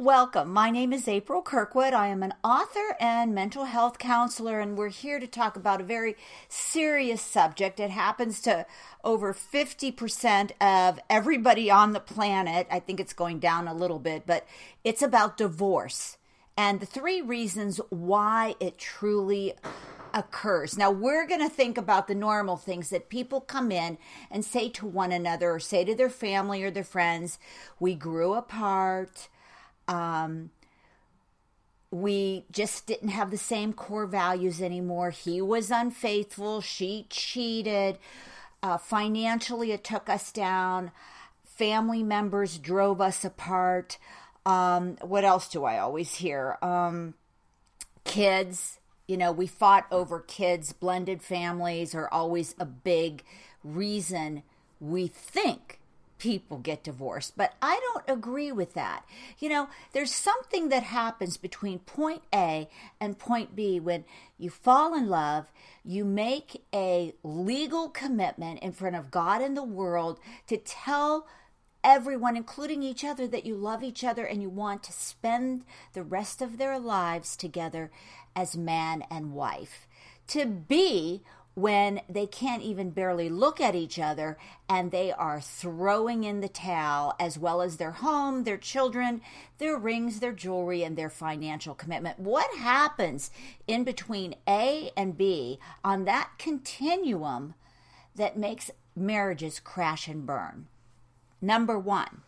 Welcome. My name is April Kirkwood. I am an author and mental health counselor, and we're here to talk about a very serious subject. It happens to over 50% of everybody on the planet. I think it's going down a little bit, but it's about divorce and the three reasons why it truly occurs. Now, we're going to think about the normal things that people come in and say to one another or say to their family or their friends. We grew apart um, we just didn't have the same core values anymore. He was unfaithful. She cheated. Uh, financially, it took us down. Family members drove us apart. Um, what else do I always hear? Um, kids, you know, we fought over kids. Blended families are always a big reason we think people get divorced, but I don't agree with that. You know, there's something that happens between point A and point B when you fall in love, you make a legal commitment in front of God and the world to tell everyone, including each other, that you love each other and you want to spend the rest of their lives together as man and wife. To be when they can't even barely look at each other and they are throwing in the towel as well as their home, their children, their rings, their jewelry, and their financial commitment. What happens in between A and B on that continuum that makes marriages crash and burn? Number one,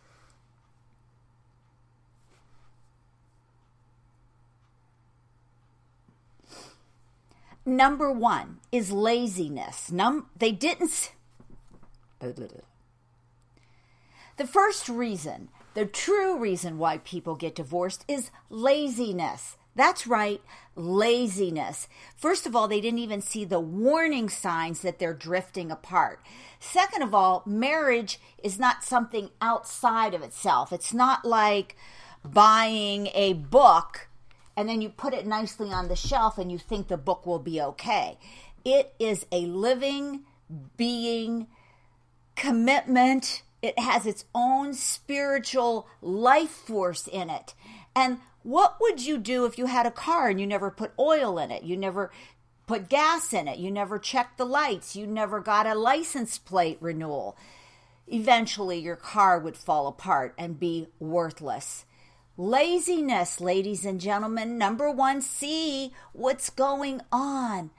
number one is laziness. Num they didn't. The first reason, the true reason why people get divorced is laziness. That's right, laziness. First of all, they didn't even see the warning signs that they're drifting apart. Second of all, marriage is not something outside of itself. It's not like buying a book and then you put it nicely on the shelf and you think the book will be okay. It is a living being commitment. It has its own spiritual life force in it. And what would you do if you had a car and you never put oil in it? You never put gas in it. You never checked the lights. You never got a license plate renewal. Eventually, your car would fall apart and be worthless. Laziness, ladies and gentlemen. Number one, see what's going on.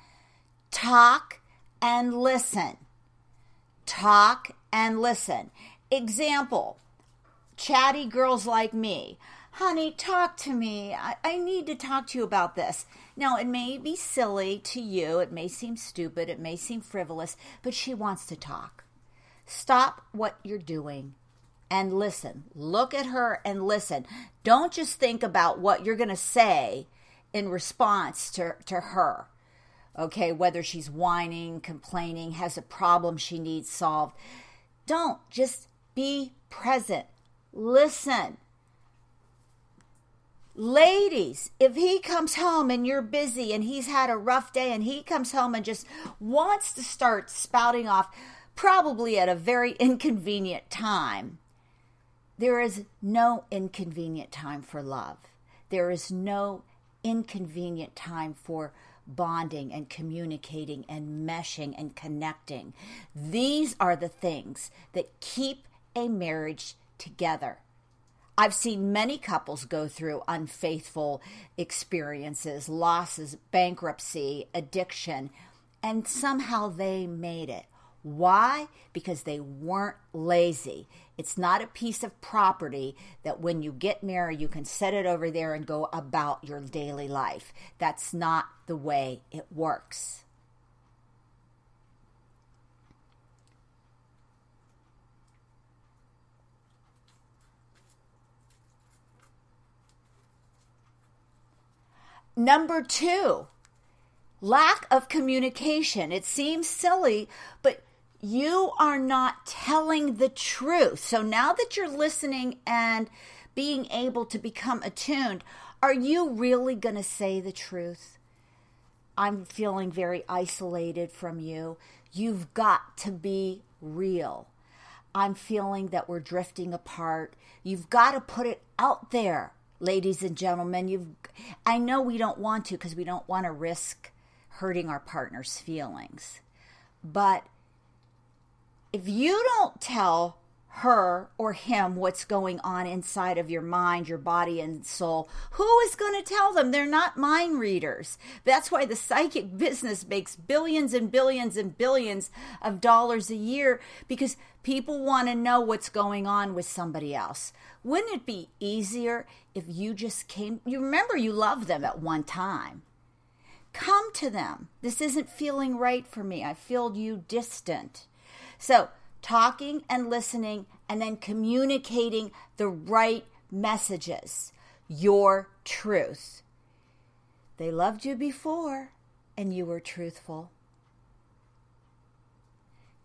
Talk and listen. Talk and listen. Example chatty girls like me. Honey, talk to me. I, I, need to talk to you about this. Now, it may be silly to you, it may seem stupid, it may seem frivolous, but she wants to talk. Stop what you're doing and listen. Look at her and listen. Don't just think about what you're going to say in response to, to her. Okay, whether she's whining, complaining, has a problem she needs solved. Don't just be present. Listen. Ladies, if he comes home and you're busy and he's had a rough day and he comes home and just wants to start spouting off, probably at a very inconvenient time, there is no inconvenient time for love. There is no inconvenient time for bonding and communicating and meshing and connecting. These are the things that keep a marriage together. I've seen many couples go through unfaithful experiences, losses, bankruptcy, addiction, and somehow they made it. Why? Because they weren't lazy. It's not a piece of property that when you get married, you can set it over there and go about your daily life. That's not the way it works. Number two, lack of communication. It seems silly, but you are not telling the truth. So now that you're listening and being able to become attuned, are you really going to say the truth? I'm feeling very isolated from you. You've got to be real. I'm feeling that we're drifting apart. You've got to put it out there. ladies and gentlemen, you've I know we don't want to because we don't want to risk hurting our partner's feelings. But if you don't tell her or him what's going on inside of your mind, your body, and soul, who is going to tell them? They're not mind readers. That's why the psychic business makes billions and billions and billions of dollars a year because people want to know what's going on with somebody else. Wouldn't it be easier if you just came? You remember you loved them at one time. Come to them. This isn't feeling right for me. I feel you distant. So, talking and listening and then communicating the right messages, your truth. They loved you before and you were truthful.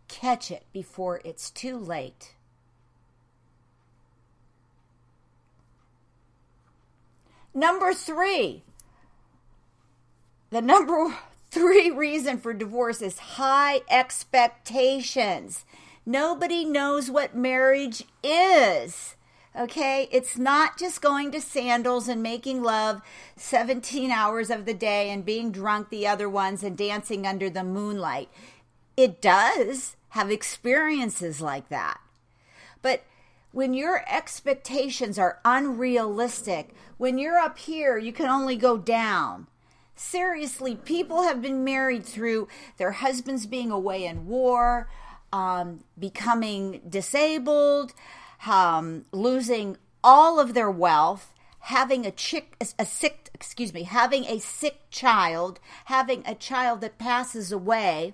Catch it before it's too late. Number three, the number three reason for divorce is high expectations. Nobody knows what marriage is. Okay, it's not just going to sandals and making love 17 hours of the day and being drunk the other ones and dancing under the moonlight. It does have experiences like that. But when your expectations are unrealistic, when you're up here, you can only go down. Seriously, people have been married through their husbands being away in war, um, becoming disabled, um, losing all of their wealth, having a chick, a sick, excuse me, having a sick child, having a child that passes away,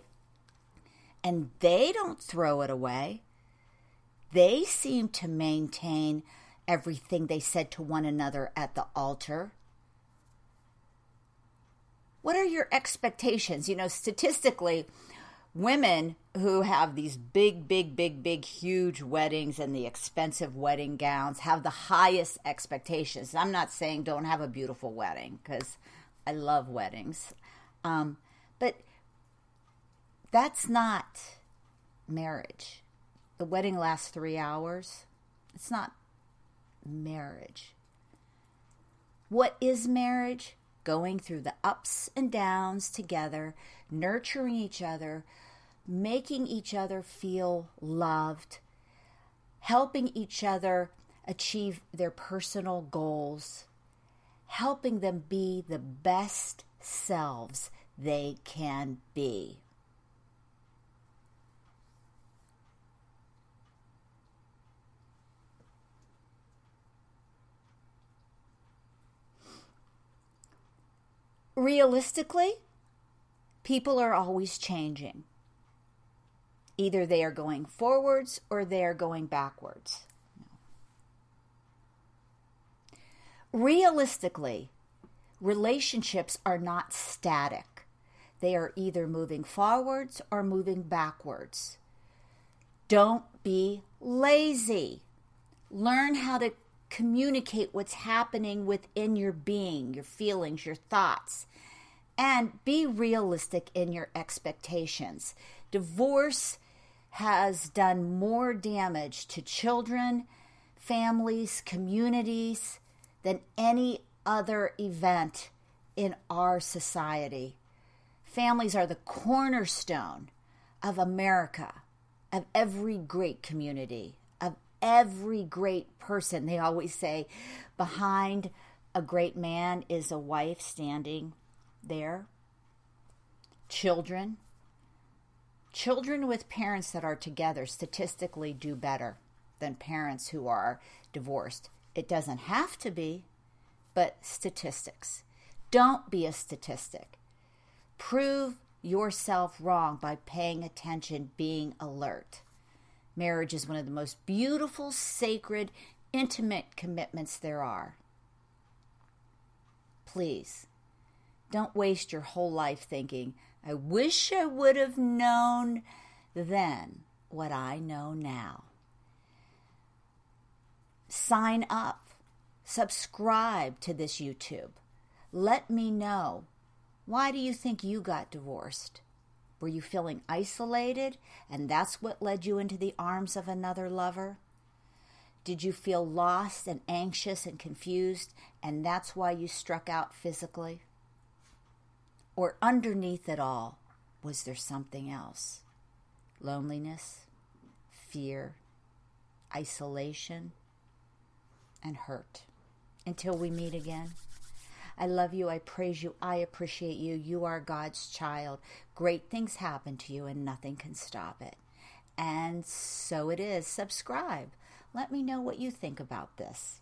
and they don't throw it away. They seem to maintain everything they said to one another at the altar what are your expectations? You know, statistically, women who have these big, big, big, big, huge weddings and the expensive wedding gowns have the highest expectations. I'm not saying don't have a beautiful wedding because I love weddings. Um, but that's not marriage. The wedding lasts three hours. It's not marriage. What is marriage? Going through the ups and downs together, nurturing each other, making each other feel loved, helping each other achieve their personal goals, helping them be the best selves they can be. Realistically, people are always changing. Either they are going forwards or they are going backwards. Realistically, relationships are not static. They are either moving forwards or moving backwards. Don't be lazy. Learn how to communicate what's happening within your being, your feelings, your thoughts, and be realistic in your expectations. Divorce has done more damage to children, families, communities than any other event in our society. Families are the cornerstone of America, of every great community, every great person. They always say behind a great man is a wife standing there. Children. Children with parents that are together statistically do better than parents who are divorced. It doesn't have to be, but statistics. Don't be a statistic. Prove yourself wrong by paying attention, being alert. Marriage is one of the most beautiful, sacred, intimate commitments there are. Please, don't waste your whole life thinking, I wish I would have known then what I know now. Sign up, subscribe to this YouTube. Let me know why do you think you got divorced? Were you feeling isolated and that's what led you into the arms of another lover? Did you feel lost and anxious and confused, and that's why you struck out physically? Or underneath it all, was there something else? Loneliness, fear, isolation, and hurt. Until we meet again. I love you. I praise you. I appreciate you. You are God's child. Great things happen to you, and nothing can stop it. And so it is. Subscribe. Let me know what you think about this.